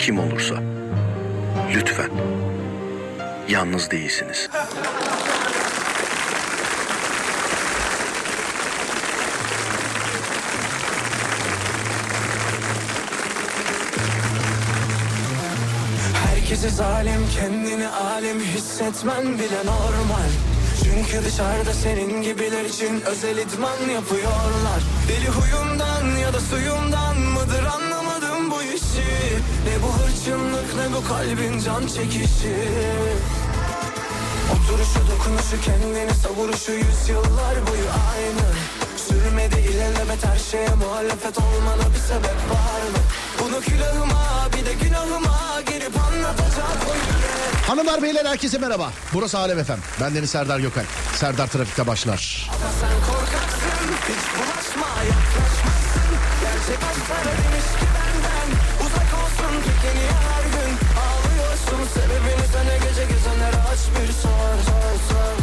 kim olursa. Lütfen. Yalnız değilsiniz. Herkese zalim kendini alim hissetmen bile normal. Çünkü dışarıda senin gibiler için özel idman yapıyorlar. Deli huyundan ya da suyundan Ne bu hırçınlık ne bu kalbin can çekişi Oturuşu dokunuşu kendini savuruşu yüzyıllar boyu aynı Sürmedi ilelebet her şeye muhalefet olmana bir sebep var mı? Bunu külahıma bir de günahıma girip anlatacak Hanımlar beyler herkese merhaba. Burası Alem Efem. Ben Deniz Serdar Gökal. Serdar Trafik'te başlar. Ama sen korkaksın hiç bulaşma yaklaşmazsın Gerçek aşklara demiş ki niye her gün ağlıyorsun. Sebebini sana gece gezenlere aç bir sor sor sor.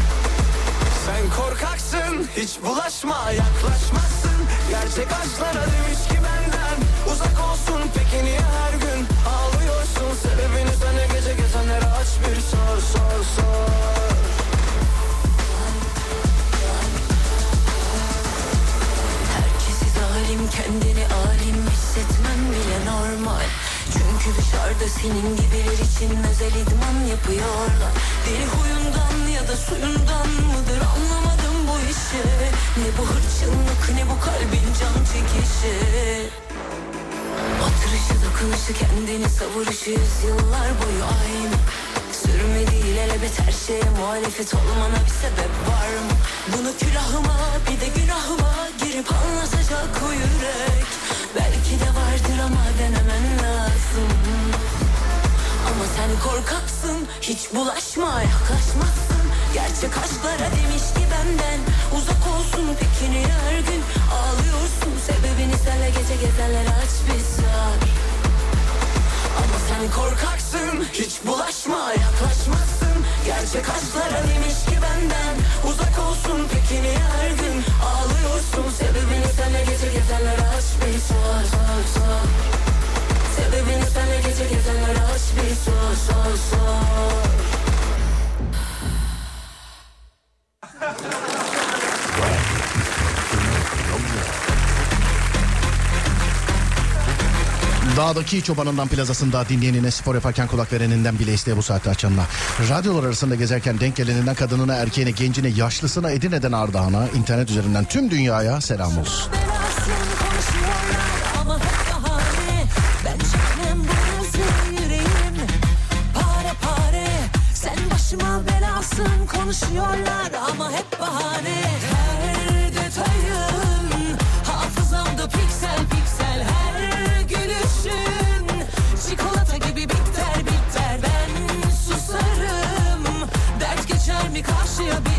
Sen korkaksın hiç bulaşma yaklaşmazsın. Gerçek aşklara demiş ki benden uzak olsun. Peki niye her gün ağlıyorsun? Sebebini sana senin gibiler için özel idman yapıyorlar. Deli huyundan ya da suyundan mıdır anlamadım bu işi. Ne bu hırçınlık ne bu kalbin can çekişi. Oturuşu dokunuşu kendini savuruşu yüzyıllar boyu aynı. Sürmedi ilelebet her şeye muhalefet olmana bir sebep var mı? Bunu külahıma bir de günahıma girip anlatacak o yürek. Belki de vardır ama denemen lazım sen korkaksın hiç bulaşma yaklaşmazsın. Gerçek aşklara demiş ki benden uzak olsun niye her gün. Ağlıyorsun Sebebini senle gece gezenlere aç bir sor ama sen korkaksın hiç bulaşma yaklaşmazsın. Gerçek aşklara demiş ki benden uzak olsun niye her gün. Ağlıyorsun Sebebini senle gece gezenlere aç bir sor sor sor Sebebini senle gece gezenlere aç bir sor sor sor Dağdaki çobanından plazasında dinleyenine spor yaparken kulak vereninden bile isteye bu saatte açanına. Radyolar arasında gezerken denk geleninden kadınına, erkeğine, gencine, yaşlısına, Edirne'den Ardahan'a, internet üzerinden tüm dünyaya selam olsun. Belasın konuşuyorlar ama hep bahane. Her detayın hafızamda piksel piksel her gülüşün. Çikolata gibi bitter bitter ben susarım. Dert geçer mi karşıya bilmem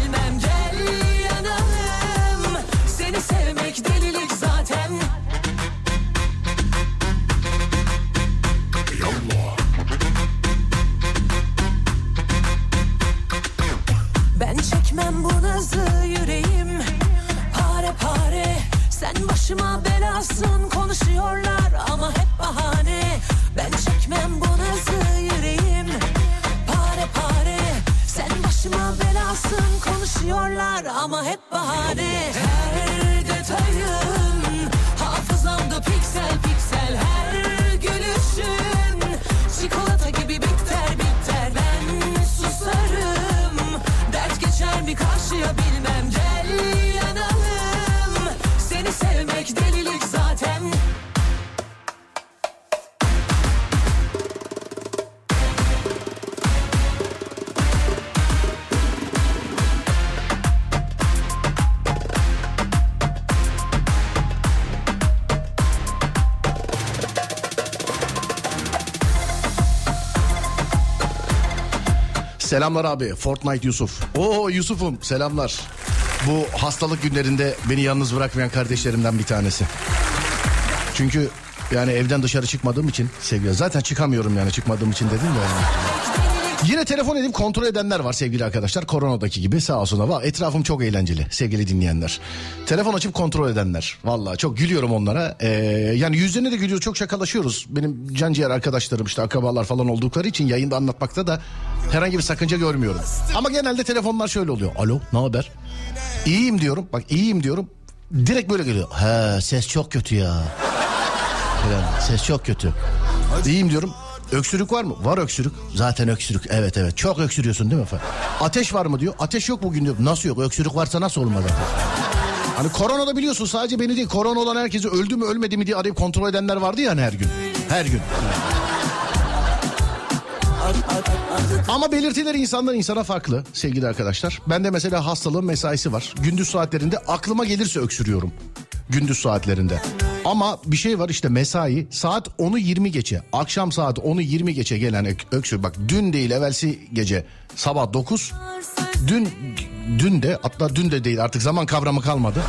Selamlar abi. Fortnite Yusuf. Oo Yusuf'um selamlar. Bu hastalık günlerinde beni yalnız bırakmayan kardeşlerimden bir tanesi. Çünkü yani evden dışarı çıkmadığım için sevgili zaten çıkamıyorum yani çıkmadığım için dedim de yani. Yine telefon edip kontrol edenler var sevgili arkadaşlar. Koronadaki gibi sağ olsun ama etrafım çok eğlenceli sevgili dinleyenler. Telefon açıp kontrol edenler. Valla çok gülüyorum onlara. Ee, yani yüzlerine de gülüyor çok şakalaşıyoruz. Benim can ciğer arkadaşlarım işte akrabalar falan oldukları için yayında anlatmakta da herhangi bir sakınca görmüyorum. Ama genelde telefonlar şöyle oluyor. Alo ne haber? İyiyim diyorum bak iyiyim diyorum. Direkt böyle geliyor. He ses çok kötü ya. Falan. Ses çok kötü. İyiyim diyorum. Öksürük var mı? Var öksürük. Zaten öksürük. Evet evet. Çok öksürüyorsun değil mi efendim? Ateş var mı diyor. Ateş yok bugün diyor. Nasıl yok? Öksürük varsa nasıl olmaz zaten? Hani koronada biliyorsun sadece beni değil korona olan herkesi öldü mü ölmedi mi diye arayıp kontrol edenler vardı ya hani her gün. Her gün. Ama belirtiler insandan insana farklı sevgili arkadaşlar. Bende mesela hastalığın mesaisi var. Gündüz saatlerinde aklıma gelirse öksürüyorum. Gündüz saatlerinde. Ama bir şey var işte mesai saat 10'u 20 geçe. Akşam saat 10'u 20 geçe gelen ök- öksür. Bak dün değil evvelsi gece sabah 9. Dün dün de hatta dün de değil artık zaman kavramı kalmadı.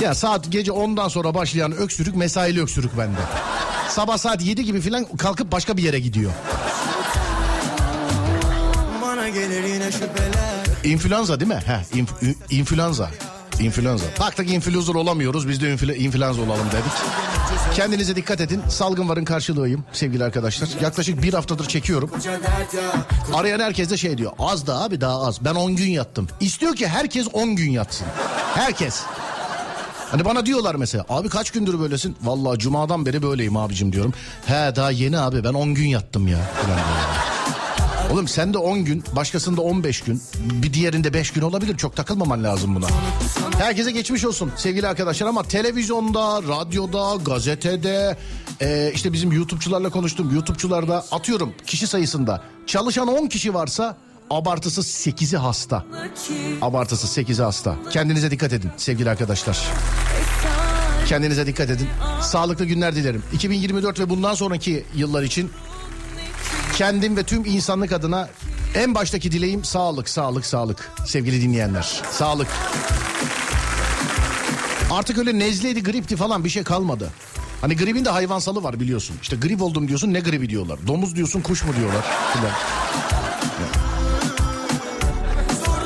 Ya saat gece 10'dan sonra başlayan öksürük mesaili öksürük bende. Sabah saat 7 gibi falan kalkıp başka bir yere gidiyor. İnfluenza değil mi? Heh, inf- ü- influenza. İnfluenza. Baktık influencer olamıyoruz biz de influ- influenza olalım dedik. Kendinize dikkat edin. Salgın varın karşılığıyım sevgili arkadaşlar. Yaklaşık bir haftadır çekiyorum. Arayan herkes de şey diyor. Az da abi daha az. Ben 10 gün yattım. İstiyor ki herkes 10 gün yatsın. Herkes. Hani bana diyorlar mesela abi kaç gündür böylesin? Vallahi cumadan beri böyleyim abicim diyorum. He daha yeni abi ben 10 gün yattım ya. Falan. Oğlum sen de 10 gün, başkasında 15 gün, bir diğerinde 5 gün olabilir. Çok takılmaman lazım buna. Herkese geçmiş olsun sevgili arkadaşlar ama televizyonda, radyoda, gazetede, e, işte bizim YouTube'çularla konuştum. YouTube'çularda atıyorum kişi sayısında çalışan 10 kişi varsa abartısı 8'i hasta. Abartısı 8'i hasta. Kendinize dikkat edin sevgili arkadaşlar. Kendinize dikkat edin. Sağlıklı günler dilerim. 2024 ve bundan sonraki yıllar için kendim ve tüm insanlık adına en baştaki dileğim sağlık, sağlık, sağlık. Sevgili dinleyenler, sağlık. Artık öyle nezleydi, gripti falan bir şey kalmadı. Hani gripin de hayvansalı var biliyorsun. İşte grip oldum diyorsun ne gribi diyorlar. Domuz diyorsun kuş mu diyorlar. Filan.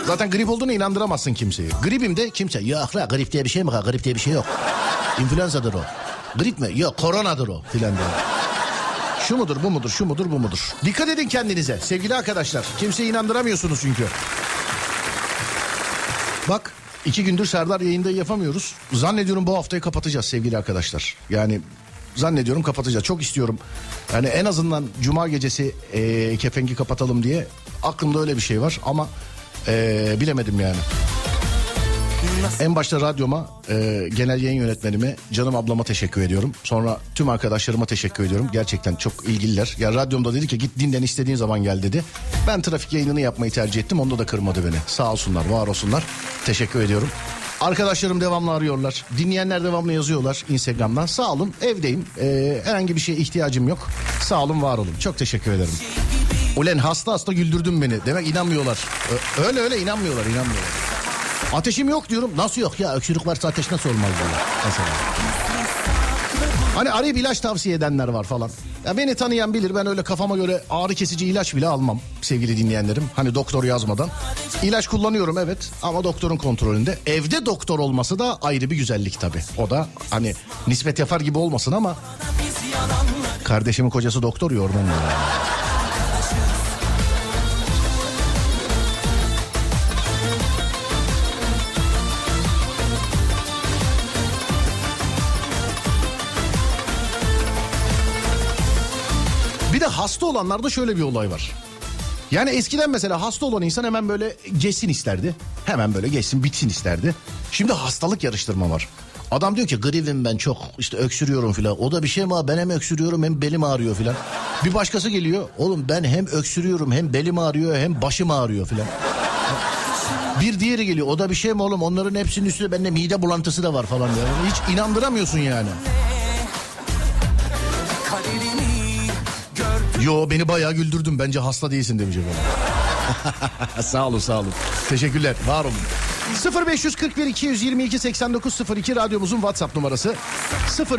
Zaten grip olduğuna inandıramazsın kimseyi. Gripim de kimse yok la grip diye bir şey mi var? Grip diye bir şey yok. İnfluenzadır o. Grip mi? Yok koronadır o filan diyor. Şu mudur bu mudur şu mudur bu mudur. Dikkat edin kendinize sevgili arkadaşlar. Kimseye inandıramıyorsunuz çünkü. Bak iki gündür Serdar yayında yapamıyoruz. Zannediyorum bu haftayı kapatacağız sevgili arkadaşlar. Yani zannediyorum kapatacağız. Çok istiyorum. Yani en azından cuma gecesi e, kefengi kapatalım diye aklımda öyle bir şey var ama e, bilemedim yani. En başta radyoma, e, genel yayın yönetmenime, canım ablama teşekkür ediyorum. Sonra tüm arkadaşlarıma teşekkür ediyorum. Gerçekten çok ilgililer. Ya radyomda dedi ki git dinlen istediğin zaman gel dedi. Ben trafik yayınını yapmayı tercih ettim. Onda da kırmadı beni. Sağ olsunlar, var olsunlar. Teşekkür ediyorum. Arkadaşlarım devamlı arıyorlar. Dinleyenler devamlı yazıyorlar Instagram'dan. Sağ olun evdeyim. E, herhangi bir şeye ihtiyacım yok. Sağ olun var olun. Çok teşekkür ederim. Ulen hasta hasta güldürdün beni. Demek inanmıyorlar. Öyle öyle inanmıyorlar inanmıyorlar. Ateşim yok diyorum. Nasıl yok ya? Öksürük varsa ateş nasıl olmaz diyor. Mesela. Hani arayıp ilaç tavsiye edenler var falan. Ya beni tanıyan bilir ben öyle kafama göre ağrı kesici ilaç bile almam sevgili dinleyenlerim. Hani doktor yazmadan. İlaç kullanıyorum evet ama doktorun kontrolünde. Evde doktor olması da ayrı bir güzellik tabii. O da hani nispet yapar gibi olmasın ama kardeşimin kocası doktor ya olanlarda şöyle bir olay var. Yani eskiden mesela hasta olan insan hemen böyle geçsin isterdi. Hemen böyle geçsin bitsin isterdi. Şimdi hastalık yarıştırma var. Adam diyor ki gripim ben çok işte öksürüyorum filan. O da bir şey mi ben hem öksürüyorum hem belim ağrıyor filan. Bir başkası geliyor. Oğlum ben hem öksürüyorum hem belim ağrıyor hem başım ağrıyor filan. Bir diğeri geliyor. O da bir şey mi oğlum? Onların hepsinin üstünde bende mide bulantısı da var falan diyor. Hiç inandıramıyorsun yani. Yo beni bayağı güldürdün bence hasta değilsin demiş efendim. sağ olun sağ olun. Teşekkürler var olun. 0541 222 8902 radyomuzun WhatsApp numarası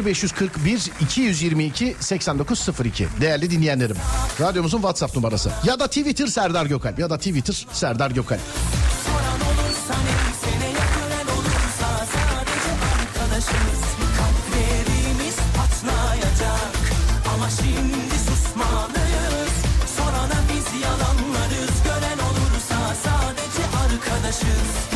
0541 222 8902 değerli dinleyenlerim radyomuzun WhatsApp numarası ya da Twitter Serdar Gökalp ya da Twitter Serdar Gökalp precious.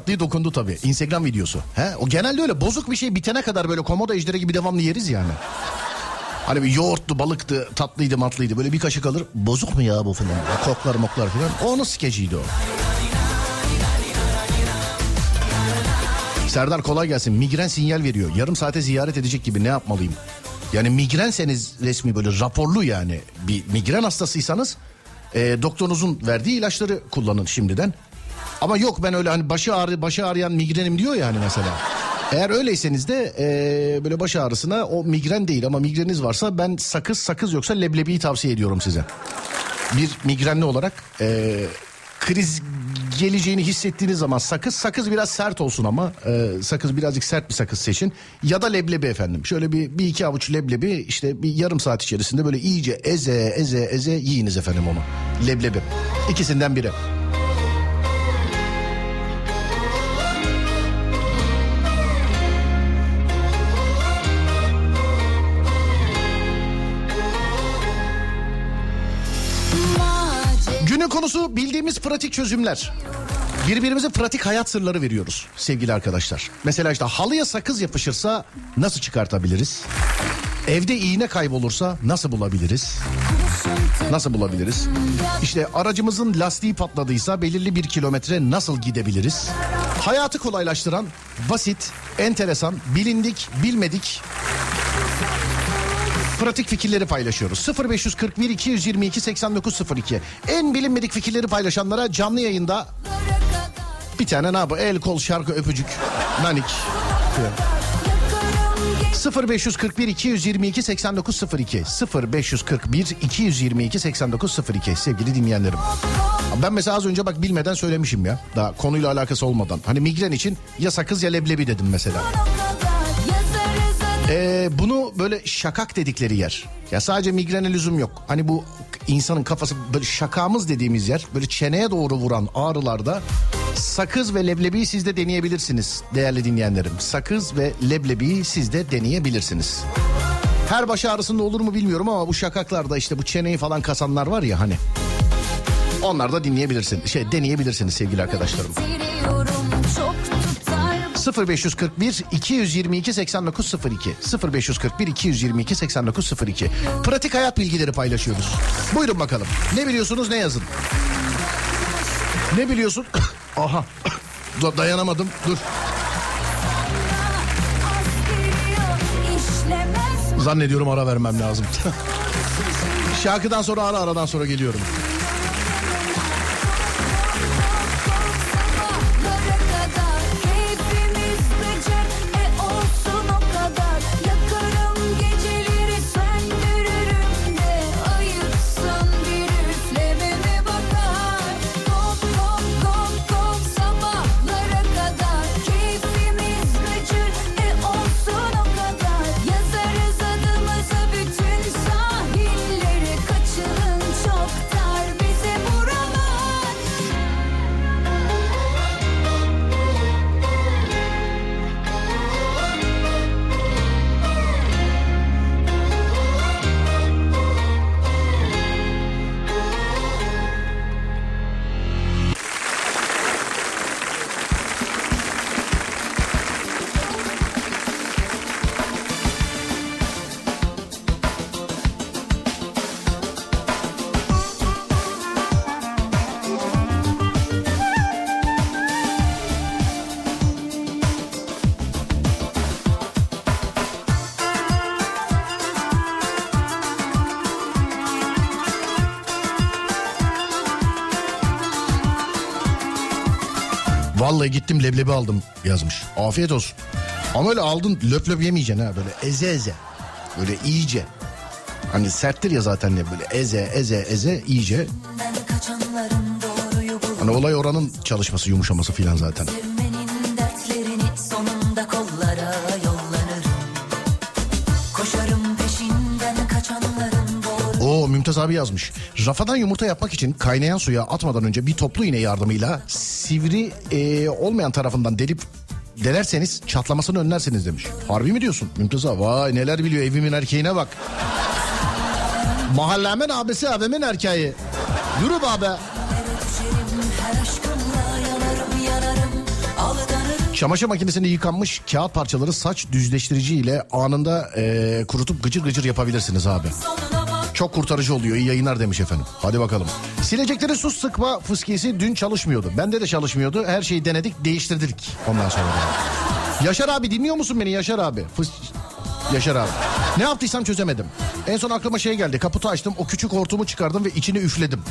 Tatlıyı dokundu tabii. Instagram videosu. He? O genelde öyle bozuk bir şey bitene kadar böyle komodo ejderi gibi devamlı yeriz yani. Hani bir yoğurtlu, balıktı, tatlıydı, matlıydı. Böyle bir kaşık alır. Bozuk mu ya bu falan? Koklar moklar falan. Onun skeciydi o. Serdar kolay gelsin. Migren sinyal veriyor. Yarım saate ziyaret edecek gibi ne yapmalıyım? Yani migrenseniz resmi böyle raporlu yani bir migren hastasıysanız e, doktorunuzun verdiği ilaçları kullanın şimdiden. Ama yok ben öyle hani başı ağrı başı ağrıyan migrenim diyor yani mesela. Eğer öyleyseniz de e, böyle baş ağrısına o migren değil ama migreniniz varsa ben sakız sakız yoksa leblebiyi tavsiye ediyorum size. Bir migrenli olarak e, kriz geleceğini hissettiğiniz zaman sakız sakız biraz sert olsun ama e, sakız birazcık sert bir sakız seçin ya da leblebi efendim şöyle bir, bir iki avuç leblebi işte bir yarım saat içerisinde böyle iyice eze eze eze yiyiniz efendim onu leblebi ikisinden biri. Konusu bildiğimiz pratik çözümler. Birbirimize pratik hayat sırları veriyoruz sevgili arkadaşlar. Mesela işte halıya sakız yapışırsa nasıl çıkartabiliriz? Evde iğne kaybolursa nasıl bulabiliriz? Nasıl bulabiliriz? İşte aracımızın lastiği patladıysa belirli bir kilometre nasıl gidebiliriz? Hayatı kolaylaştıran, basit, enteresan, bilindik, bilmedik pratik fikirleri paylaşıyoruz. 0541 222 8902. En bilinmedik fikirleri paylaşanlara canlı yayında bir tane ne yapıyor? El, kol, şarkı, öpücük, nanik. 0541 222 8902 0541 222 8902 sevgili dinleyenlerim. Ben mesela az önce bak bilmeden söylemişim ya. Daha konuyla alakası olmadan. Hani migren için ya sakız ya leblebi dedim mesela. Ee, bunu böyle şakak dedikleri yer. Ya sadece migrene lüzum yok. Hani bu insanın kafası böyle şakamız dediğimiz yer. Böyle çeneye doğru vuran ağrılarda sakız ve leblebiyi siz de deneyebilirsiniz değerli dinleyenlerim. Sakız ve leblebiyi siz de deneyebilirsiniz. Her baş ağrısında olur mu bilmiyorum ama bu şakaklarda işte bu çeneyi falan kasanlar var ya hani. Onlar da dinleyebilirsiniz. Şey deneyebilirsiniz sevgili arkadaşlarım. 0541 222 8902 0541 222 8902 Pratik hayat bilgileri paylaşıyoruz. Buyurun bakalım. Ne biliyorsunuz ne yazın. Ne biliyorsun? Aha. Dayanamadım. Dur. Zannediyorum ara vermem lazım. Şarkıdan sonra ara aradan sonra geliyorum. Vallahi gittim leblebi aldım yazmış. Afiyet olsun. Ama öyle aldın löp löp yemeyeceksin ha böyle eze eze. Böyle iyice. Hani serttir ya zaten ya böyle eze eze eze iyice. Hani olay oranın çalışması yumuşaması filan zaten. Mümtaz abi yazmış. Rafadan yumurta yapmak için kaynayan suya atmadan önce bir toplu iğne yardımıyla sivri e, olmayan tarafından delip delerseniz çatlamasını önlersiniz demiş. Harbi mi diyorsun Mümtaz abi? Vay neler biliyor evimin erkeğine bak. Mahallemin abisi abimin erkeği. Yürü be. Çamaşır makinesinde yıkanmış kağıt parçaları saç düzleştirici ile anında e, kurutup gıcır gıcır yapabilirsiniz abi. Sonuna. Çok kurtarıcı oluyor. İyi yayınlar demiş efendim. Hadi bakalım. Silecekleri su sıkma fıskiyesi dün çalışmıyordu. Bende de çalışmıyordu. Her şeyi denedik, değiştirdik ondan sonra. da. Yaşar abi dinliyor musun beni Yaşar abi? Fıs... Yaşar abi. Ne yaptıysam çözemedim. En son aklıma şey geldi. Kaputu açtım. O küçük hortumu çıkardım ve içine üfledim.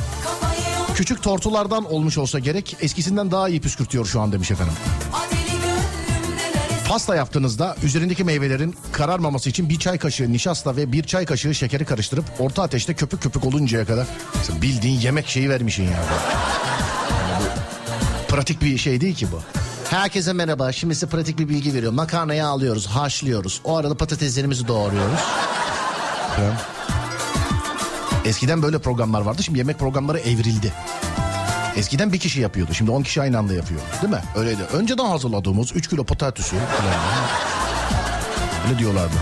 Küçük tortulardan olmuş olsa gerek. Eskisinden daha iyi püskürtüyor şu an demiş efendim. Neler Pasta yaptığınızda üzerindeki meyvelerin kararmaması için bir çay kaşığı nişasta ve bir çay kaşığı şekeri karıştırıp orta ateşte köpük köpük oluncaya kadar bildiğin yemek şeyi vermişsin ya. Yani bu pratik bir şey değil ki bu. Herkese merhaba. Şimdi size pratik bir bilgi veriyorum. Makarnayı alıyoruz, haşlıyoruz. O arada patateslerimizi doğruyoruz. Eskiden böyle programlar vardı. Şimdi yemek programları evrildi. Eskiden bir kişi yapıyordu. Şimdi 10 kişi aynı anda yapıyor. Değil mi? Öyleydi. Önceden hazırladığımız 3 kilo patatesi. falan. Öyle diyorlardı.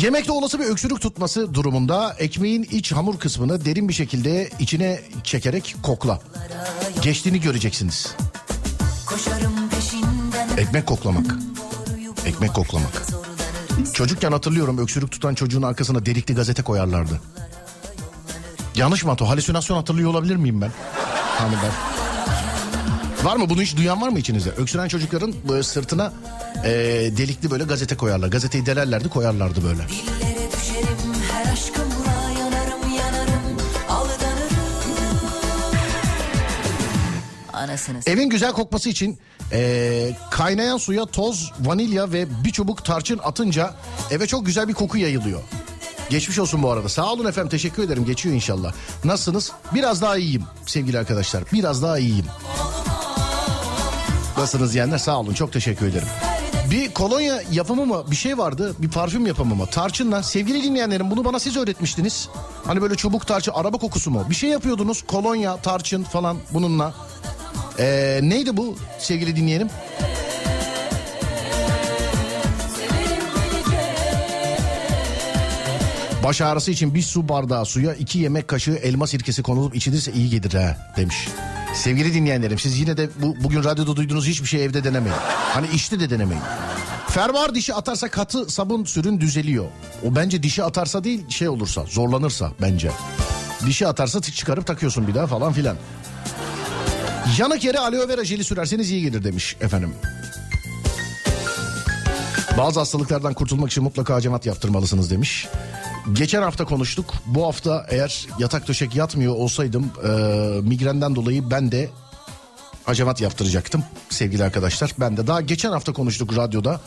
Yemekte olası bir öksürük tutması durumunda ekmeğin iç hamur kısmını derin bir şekilde içine çekerek kokla. Geçtiğini göreceksiniz. Ekmek koklamak. Ekmek koklamak. Çocukken hatırlıyorum öksürük tutan çocuğun arkasına delikli gazete koyarlardı. Yanlış mı Ato? Halüsinasyon hatırlıyor olabilir miyim ben? Hani ben. Var mı bunu hiç duyan var mı içinizde? Öksüren çocukların böyle sırtına eee, delikli böyle gazete koyarlar. Gazeteyi delerlerdi koyarlardı böyle. Düşerim. Yanarım yanarım. Evin güzel kokması için eee, kaynayan suya toz, vanilya ve bir çubuk tarçın atınca eve çok güzel bir koku yayılıyor. Geçmiş olsun bu arada. Sağ olun efendim teşekkür ederim. Geçiyor inşallah. Nasılsınız? Biraz daha iyiyim sevgili arkadaşlar. Biraz daha iyiyim. Nasılsınız diyenler sağ olun çok teşekkür ederim. Bir kolonya yapımı mı bir şey vardı bir parfüm yapımı mı tarçınla sevgili dinleyenlerim bunu bana siz öğretmiştiniz. Hani böyle çubuk tarçın araba kokusu mu bir şey yapıyordunuz kolonya tarçın falan bununla. Ee, neydi bu sevgili dinleyenim? Baş ağrısı için bir su bardağı suya iki yemek kaşığı elma sirkesi konulup içilirse iyi gelir ha demiş. Sevgili dinleyenlerim siz yine de bu, bugün radyoda duyduğunuz hiçbir şey evde denemeyin. Hani işte de denemeyin. Fermuar dişi atarsa katı sabun sürün düzeliyor. O bence dişi atarsa değil şey olursa zorlanırsa bence. Dişi atarsa çıkarıp takıyorsun bir daha falan filan. Yanık yere aloe vera jeli sürerseniz iyi gelir demiş efendim. Bazı hastalıklardan kurtulmak için mutlaka hacamat yaptırmalısınız demiş. Geçen hafta konuştuk. Bu hafta eğer yatak döşek yatmıyor olsaydım e, migrenden dolayı ben de hacamat yaptıracaktım sevgili arkadaşlar. Ben de daha geçen hafta konuştuk radyoda.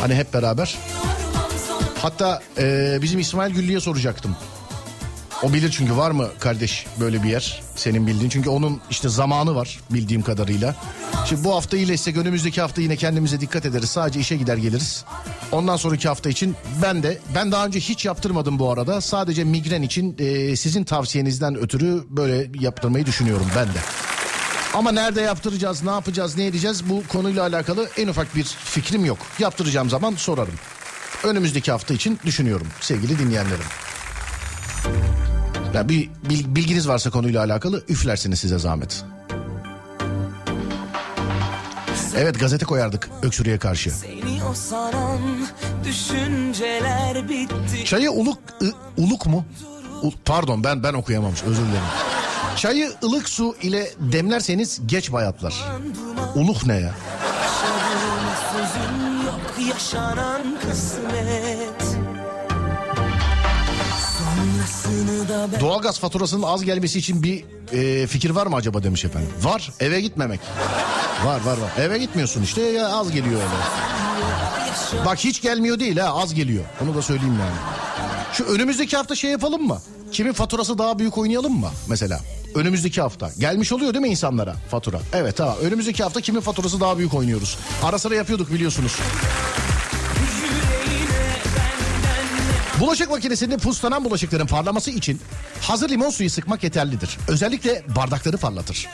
Hani hep beraber. Hatta e, bizim İsmail Güllü'ye soracaktım. O bilir çünkü var mı kardeş böyle bir yer senin bildiğin. Çünkü onun işte zamanı var bildiğim kadarıyla. Şimdi bu hafta iyileşsek önümüzdeki hafta yine kendimize dikkat ederiz. Sadece işe gider geliriz. Ondan sonraki hafta için ben de ben daha önce hiç yaptırmadım bu arada. Sadece migren için e, sizin tavsiyenizden ötürü böyle yaptırmayı düşünüyorum ben de. Ama nerede yaptıracağız, ne yapacağız, ne edeceğiz bu konuyla alakalı en ufak bir fikrim yok. Yaptıracağım zaman sorarım. Önümüzdeki hafta için düşünüyorum sevgili dinleyenlerim. Ya bir bil- bilginiz varsa konuyla alakalı üflersiniz size zahmet. Evet gazete koyardık öksürüğe karşı. Çayı uluk ı- uluk mu? U- pardon ben ben okuyamamış özür dilerim. Çayı ılık su ile demlerseniz geç bayatlar. Uluk ne ya? Yaşanan kısmet Doğalgaz faturasının az gelmesi için bir e, fikir var mı acaba demiş efendim. Var eve gitmemek. Var var var. Eve gitmiyorsun işte ya az geliyor öyle. Bak hiç gelmiyor değil ha az geliyor. Onu da söyleyeyim yani. Şu önümüzdeki hafta şey yapalım mı? Kimin faturası daha büyük oynayalım mı mesela? Önümüzdeki hafta. Gelmiş oluyor değil mi insanlara fatura? Evet ha. Önümüzdeki hafta kimin faturası daha büyük oynuyoruz. Ara sıra yapıyorduk biliyorsunuz. Bulaşık makinesinde puslanan bulaşıkların parlaması için hazır limon suyu sıkmak yeterlidir. Özellikle bardakları parlatır.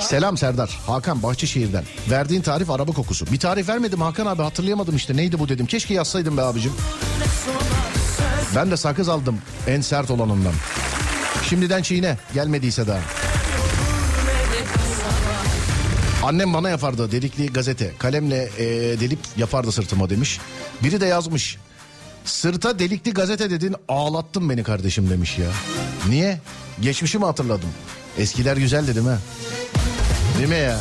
Selam Serdar. Hakan Bahçeşehir'den. Verdiğin tarif araba kokusu. Bir tarif vermedim Hakan abi hatırlayamadım işte. Neydi bu dedim. Keşke yazsaydım be abicim. Ben de sakız aldım en sert olanından. Şimdiden çiğne gelmediyse daha. Annem bana yapardı delikli gazete. Kalemle e, delip yapardı sırtıma demiş. Biri de yazmış. Sırta delikli gazete dedin ağlattın beni kardeşim demiş ya. Niye? Geçmişi mi hatırladım? Eskiler güzel dedim ha. Değil mi ya?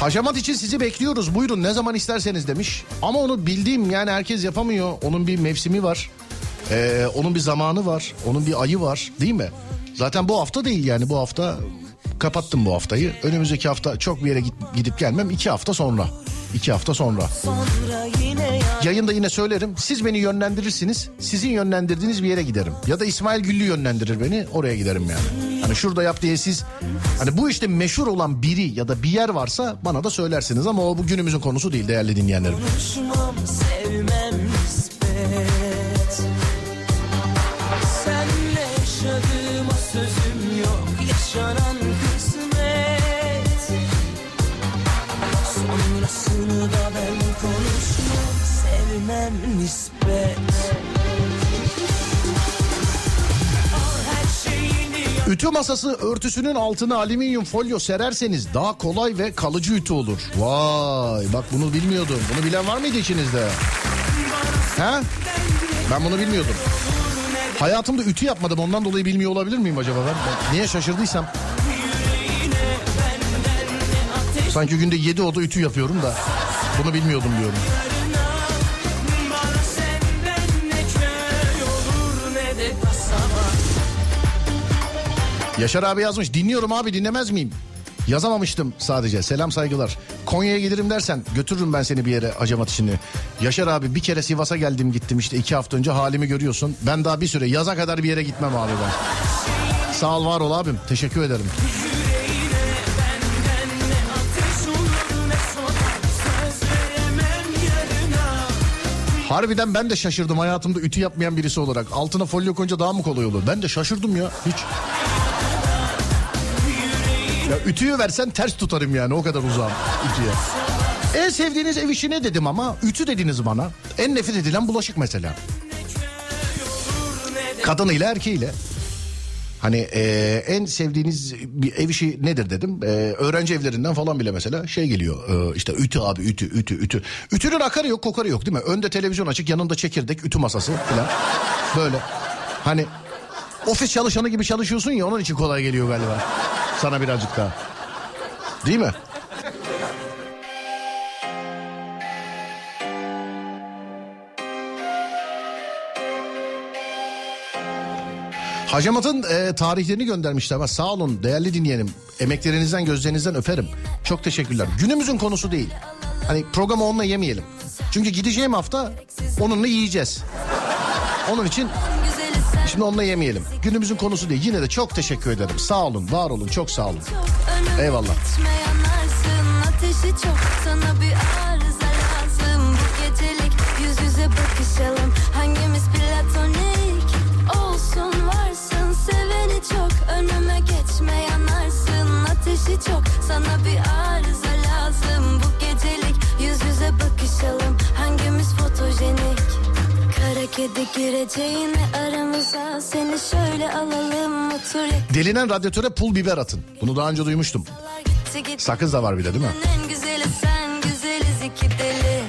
Haşamat için sizi bekliyoruz. Buyurun ne zaman isterseniz demiş. Ama onu bildiğim yani herkes yapamıyor. Onun bir mevsimi var. Ee, onun bir zamanı var. Onun bir ayı var değil mi? Zaten bu hafta değil yani bu hafta kapattım bu haftayı. Önümüzdeki hafta çok bir yere gidip gelmem. iki hafta sonra. İki hafta sonra. Yayında yine söylerim. Siz beni yönlendirirsiniz. Sizin yönlendirdiğiniz bir yere giderim. Ya da İsmail Güllü yönlendirir beni. Oraya giderim yani. Hani şurada yap diye siz... Hani bu işte meşhur olan biri ya da bir yer varsa bana da söylersiniz. Ama o bu günümüzün konusu değil değerli dinleyenlerim. Konuşmam sevmem nispet Senle yaşadığıma sözüm yok Yaşanan Sevmem nispet Ütü masası örtüsünün altına alüminyum folyo sererseniz daha kolay ve kalıcı ütü olur. Vay bak bunu bilmiyordum. Bunu bilen var mıydı içinizde? He? Ben bunu bilmiyordum. Hayatımda ütü yapmadım ondan dolayı bilmiyor olabilir miyim acaba ben? ben niye şaşırdıysam? Sanki günde 7 oda ütü yapıyorum da bunu bilmiyordum diyorum. Yaşar abi yazmış dinliyorum abi dinlemez miyim? Yazamamıştım sadece selam saygılar. Konya'ya gelirim dersen götürürüm ben seni bir yere acamat işini. Yaşar abi bir kere Sivas'a geldim gittim işte iki hafta önce halimi görüyorsun. Ben daha bir süre yaza kadar bir yere gitmem abi ben. Sağ ol var ol abim teşekkür ederim. Harbiden ben de şaşırdım hayatımda ütü yapmayan birisi olarak. Altına folyo koyunca daha mı kolay olur? Ben de şaşırdım ya hiç. Ya ütüyü versen ters tutarım yani o kadar uzağım ütüye. En sevdiğiniz ev işi ne dedim ama ütü dediniz bana. En nefret edilen bulaşık mesela. Kadınıyla erkeğiyle. Hani e, en sevdiğiniz bir ev işi nedir dedim. E, öğrenci evlerinden falan bile mesela şey geliyor. E, işte ütü abi ütü ütü ütü. Ütünün akarı yok kokarı yok değil mi? Önde televizyon açık yanında çekirdek ütü masası falan. Böyle hani ofis çalışanı gibi çalışıyorsun ya onun için kolay geliyor galiba. Sana birazcık daha. Değil mi? Hacamat'ın e, tarihlerini göndermişler ama sağ olun değerli dinleyenim. Emeklerinizden gözlerinizden öperim. Çok teşekkürler. Günümüzün konusu değil. Hani programı onunla yemeyelim. Çünkü gideceğim hafta onunla yiyeceğiz. Onun için şimdi onunla yemeyelim. Günümüzün konusu değil. Yine de çok teşekkür ederim. Sağ olun, var olun, çok sağ olun. Eyvallah. Ateşi çok sana bir kedi gireceğine aramıza Seni şöyle alalım otur Delinen radyatöre pul biber atın. Bunu daha önce duymuştum. Sakız da var bir de değil mi? En güzeli sen güzeliz iki deli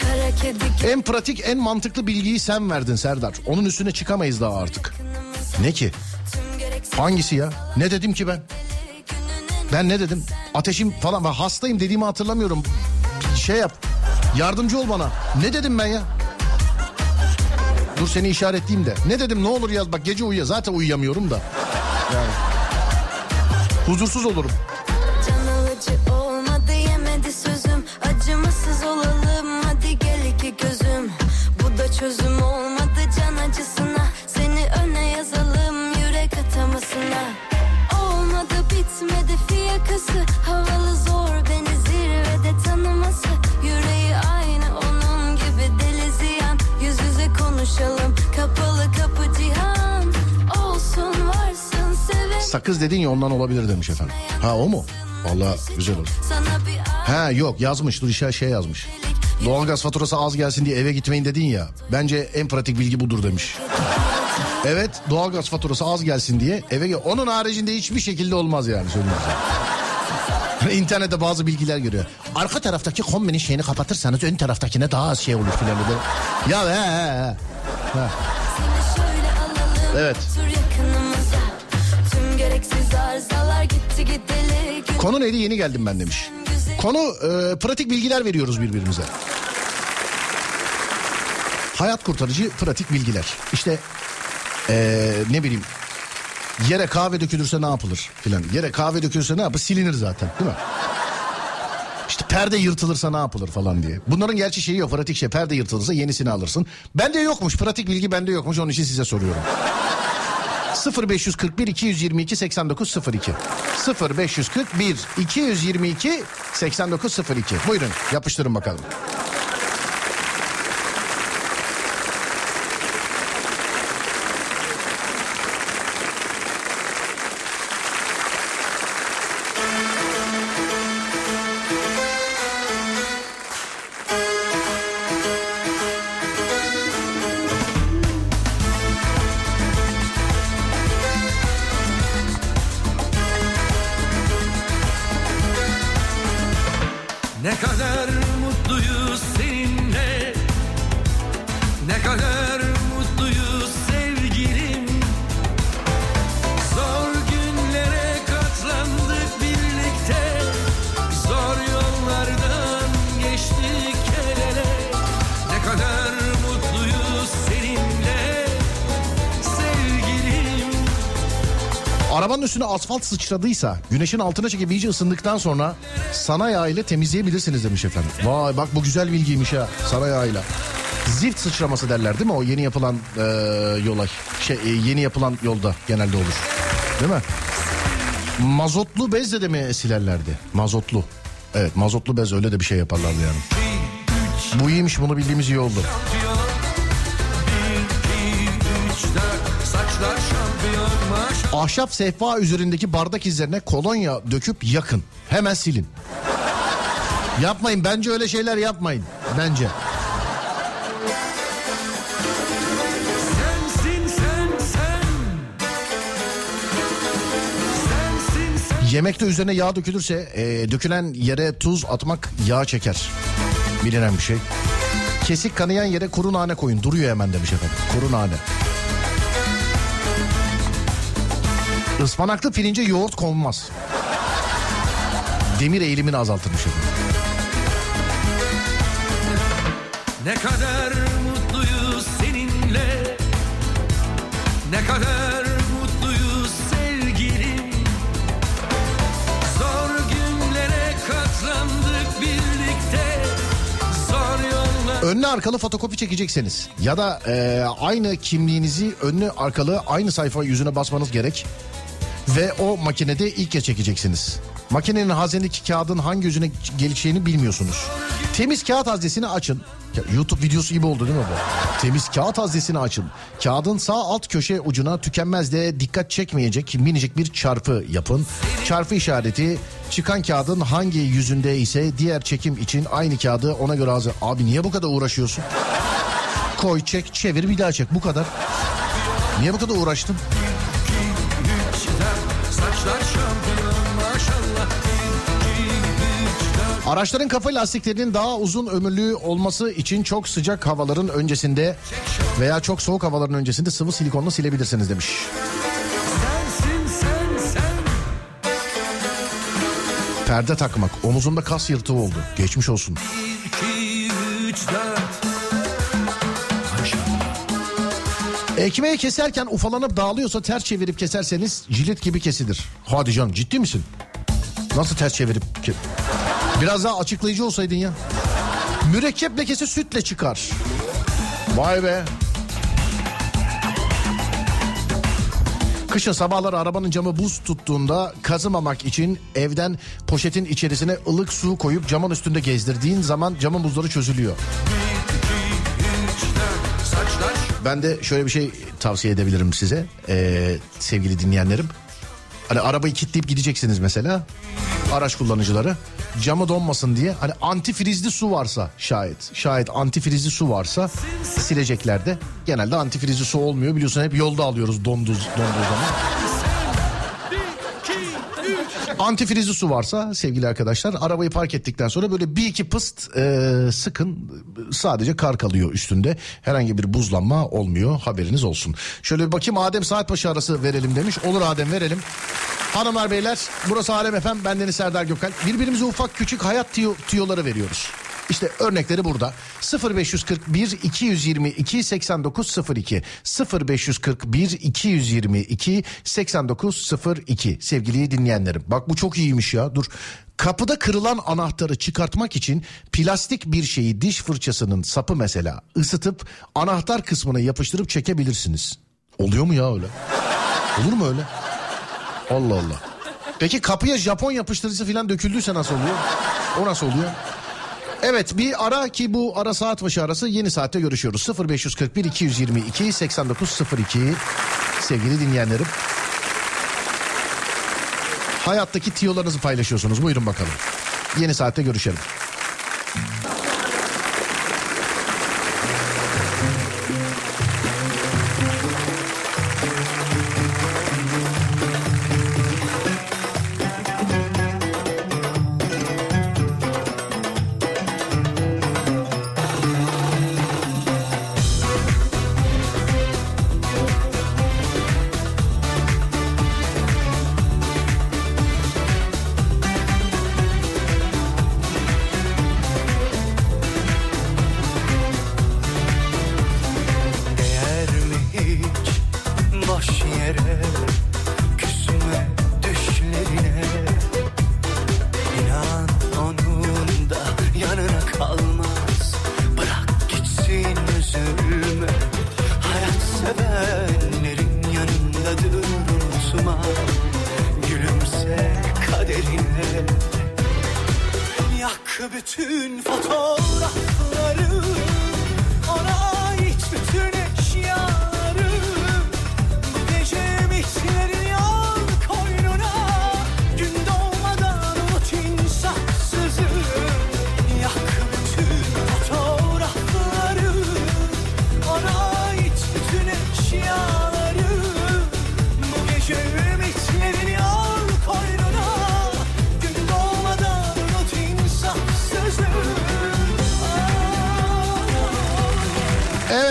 Kara kedi En pratik, en mantıklı bilgiyi sen verdin Serdar. Onun üstüne çıkamayız daha artık. Ne ki? Hangisi ya? Ne dedim ki ben? Ben ne dedim? Ateşim falan. Hastayım dediğimi hatırlamıyorum. Şey yap. Yardımcı ol bana. Ne dedim ben ya? Dur seni işaretleyeyim de. Ne dedim ne olur yaz bak gece uyuya. Zaten uyuyamıyorum da. Yani. Huzursuz olurum. Olmadı sözüm Acımasız olalım hadi gel iki gözüm Bu da çözüm Sakız dedin ya ondan olabilir demiş efendim. Ha o mu? Valla güzel olur. Ha yok yazmış dur işe şey yazmış. Doğalgaz faturası az gelsin diye eve gitmeyin dedin ya. Bence en pratik bilgi budur demiş. Evet doğalgaz faturası az gelsin diye eve gel. Onun haricinde hiçbir şekilde olmaz yani size. İnternette bazı bilgiler görüyor. Arka taraftaki kombinin şeyini kapatırsanız ön taraftakine daha az şey olur filan. Ya he he he. Evet. Konu neydi yeni geldim ben demiş. Konu e, pratik bilgiler veriyoruz birbirimize. Hayat kurtarıcı pratik bilgiler. İşte e, ne bileyim yere kahve dökülürse ne yapılır filan. Yere kahve dökülürse ne yapılır? Silinir zaten değil mi? İşte perde yırtılırsa ne yapılır falan diye. Bunların gerçi şeyi yok pratik şey. Perde yırtılırsa yenisini alırsın. Bende yokmuş pratik bilgi bende yokmuş onun için size soruyorum. 0541 222 8902 0541 222 8902 Buyurun yapıştırın bakalım. Asfalt sıçradıysa güneşin altına çekip iyice ısındıktan sonra sana yağ temizleyebilirsiniz demiş efendim. Vay bak bu güzel bilgiymiş ha sana yağıyla. Zift sıçraması derler değil mi o yeni yapılan e, yola şey e, yeni yapılan yolda genelde olur. Değil mi? Mazotlu bezle de mi silerlerdi? Mazotlu. Evet mazotlu bez öyle de bir şey yaparlardı yani. Bu iyiymiş bunu bildiğimiz iyi oldu. Ahşap sehpa üzerindeki bardak izlerine kolonya döküp yakın. Hemen silin. Yapmayın bence öyle şeyler yapmayın. Bence. Yemekte üzerine yağ dökülürse e, dökülen yere tuz atmak yağ çeker. Bilinen bir şey. Kesik kanayan yere kuru nane koyun. Duruyor hemen demiş efendim. Kuru nane. Ispanaklı pirince yoğurt konmaz. Demir eğilimini azaltırmış efendim. Ne kadar mutluyuz seninle Ne kadar mutluyuz sevgilim Zor günlere katlandık birlikte Zor yollar Önlü arkalı fotokopi çekecekseniz ya da e, aynı kimliğinizi önlü arkalı aynı sayfa yüzüne basmanız gerek. Ve o makinede ilk kez çekeceksiniz. Makinenin haznedeki kağıdın hangi yüzüne geleceğini bilmiyorsunuz. Temiz kağıt haznesini açın. YouTube videosu gibi oldu değil mi bu? Temiz kağıt haznesini açın. Kağıdın sağ alt köşe ucuna tükenmez de dikkat çekmeyecek minicik bir çarpı yapın. Çarpı işareti çıkan kağıdın hangi yüzünde ise diğer çekim için aynı kağıdı ona göre hazır. Abi niye bu kadar uğraşıyorsun? Koy çek çevir bir daha çek bu kadar. Niye bu kadar uğraştın? Araçların kafa lastiklerinin daha uzun ömürlü olması için çok sıcak havaların öncesinde veya çok soğuk havaların öncesinde sıvı silikonla silebilirsiniz demiş. Perde takmak. Omuzumda kas yırtığı oldu. Geçmiş olsun. 1, Ekmeği keserken ufalanıp dağılıyorsa ters çevirip keserseniz cilit gibi kesilir. Hadi canım ciddi misin? Nasıl ters çevirip... Ke- Biraz daha açıklayıcı olsaydın ya. Mürekkep lekesi sütle çıkar. Vay be. Kışın sabahları arabanın camı buz tuttuğunda kazımamak için evden poşetin içerisine ılık su koyup camın üstünde gezdirdiğin zaman camın buzları çözülüyor. Ben de şöyle bir şey tavsiye edebilirim size ee, sevgili dinleyenlerim. Hani arabayı kilitleyip gideceksiniz mesela araç kullanıcıları camı donmasın diye. Hani antifrizli su varsa şayet şayet antifrizli su varsa sileceklerde genelde antifrizli su olmuyor. Biliyorsun hep yolda alıyoruz donduğu, donduğu zaman. Antifrizli su varsa sevgili arkadaşlar arabayı park ettikten sonra böyle bir iki pıst e, sıkın sadece kar kalıyor üstünde herhangi bir buzlanma olmuyor haberiniz olsun. Şöyle bir bakayım Adem Saatbaşı arası verelim demiş olur Adem verelim. Hanımlar beyler burası Alem Efem bendeniz Serdar Gökalp birbirimize ufak küçük hayat tiyo, tiyoları veriyoruz. İşte örnekleri burada. 0541 222 8902 0541 222 8902 sevgili dinleyenlerim. Bak bu çok iyiymiş ya. Dur. Kapıda kırılan anahtarı çıkartmak için plastik bir şeyi diş fırçasının sapı mesela ısıtıp anahtar kısmına yapıştırıp çekebilirsiniz. Oluyor mu ya öyle? Olur mu öyle? Allah Allah. Peki kapıya Japon yapıştırıcısı falan döküldüyse nasıl oluyor? O nasıl oluyor? Evet bir ara ki bu ara saat başı arası yeni saatte görüşüyoruz. 0541 222 8902 sevgili dinleyenlerim. Hayattaki tiyolarınızı paylaşıyorsunuz. Buyurun bakalım. Yeni saatte görüşelim.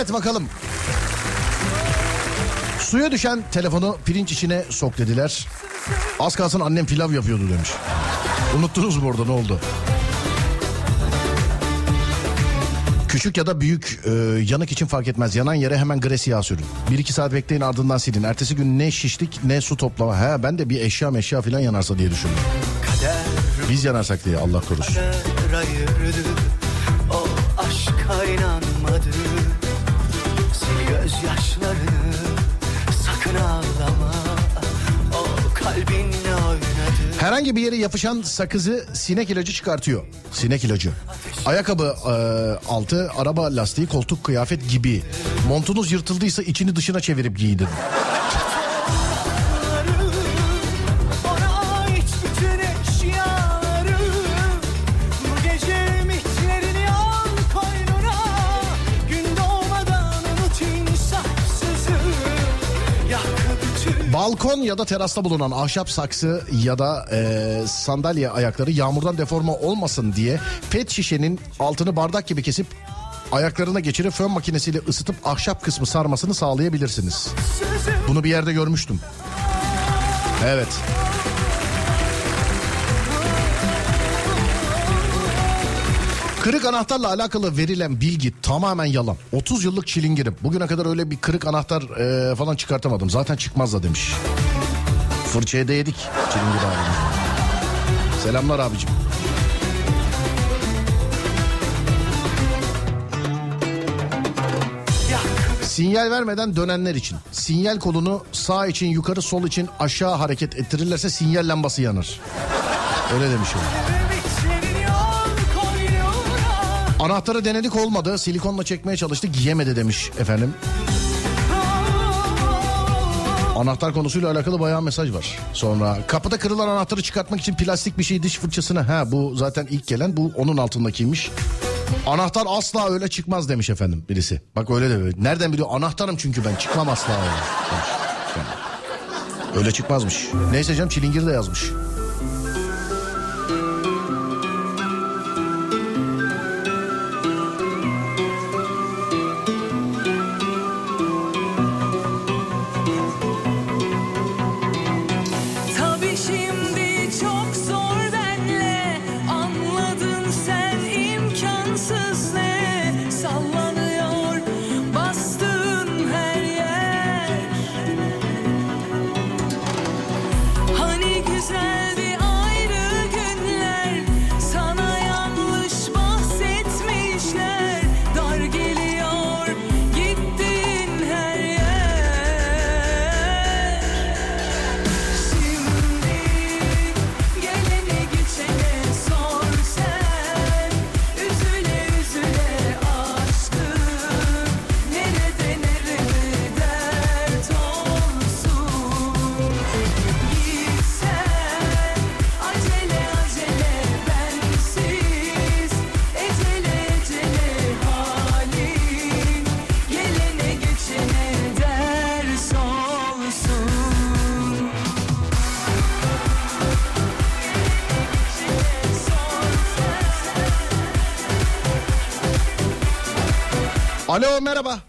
Evet bakalım. Suya düşen telefonu pirinç içine sok dediler. Az kalsın annem pilav yapıyordu demiş. Unuttunuz mu orada ne oldu? Küçük ya da büyük e, yanık için fark etmez. Yanan yere hemen gres yağı sürün. Bir iki saat bekleyin ardından silin. Ertesi gün ne şişlik ne su toplama. He ben de bir eşya meşya falan yanarsa diye düşündüm. Biz yanarsak diye Allah korusun. kader Herhangi bir yere yapışan sakızı sinek ilacı çıkartıyor. Sinek ilacı. Ayakkabı e, altı, araba lastiği, koltuk, kıyafet gibi. Montunuz yırtıldıysa içini dışına çevirip giydin. Balkon ya da terasta bulunan ahşap saksı ya da e, sandalye ayakları yağmurdan deforme olmasın diye pet şişenin altını bardak gibi kesip ayaklarına geçirip fön makinesiyle ısıtıp ahşap kısmı sarmasını sağlayabilirsiniz. Bunu bir yerde görmüştüm. Evet. Kırık anahtarla alakalı verilen bilgi tamamen yalan. 30 yıllık çilingirim. Bugüne kadar öyle bir kırık anahtar e, falan çıkartamadım. Zaten çıkmaz da demiş. Fırçaya da yedik çilingir abimiz. Selamlar abicim. Sinyal vermeden dönenler için. Sinyal kolunu sağ için yukarı sol için aşağı hareket ettirirlerse sinyal lambası yanır. Öyle demiş Anahtarı denedik olmadı. Silikonla çekmeye çalıştık yemedi demiş efendim. Anahtar konusuyla alakalı bayağı mesaj var. Sonra kapıda kırılan anahtarı çıkartmak için plastik bir şey diş fırçasını. Ha bu zaten ilk gelen bu onun altındakiymiş. Anahtar asla öyle çıkmaz demiş efendim birisi. Bak öyle de böyle. Nereden biliyor? Anahtarım çünkü ben çıkmam asla öyle. demiş. Öyle çıkmazmış. Neyse canım çilingir de yazmış. Alo merhaba.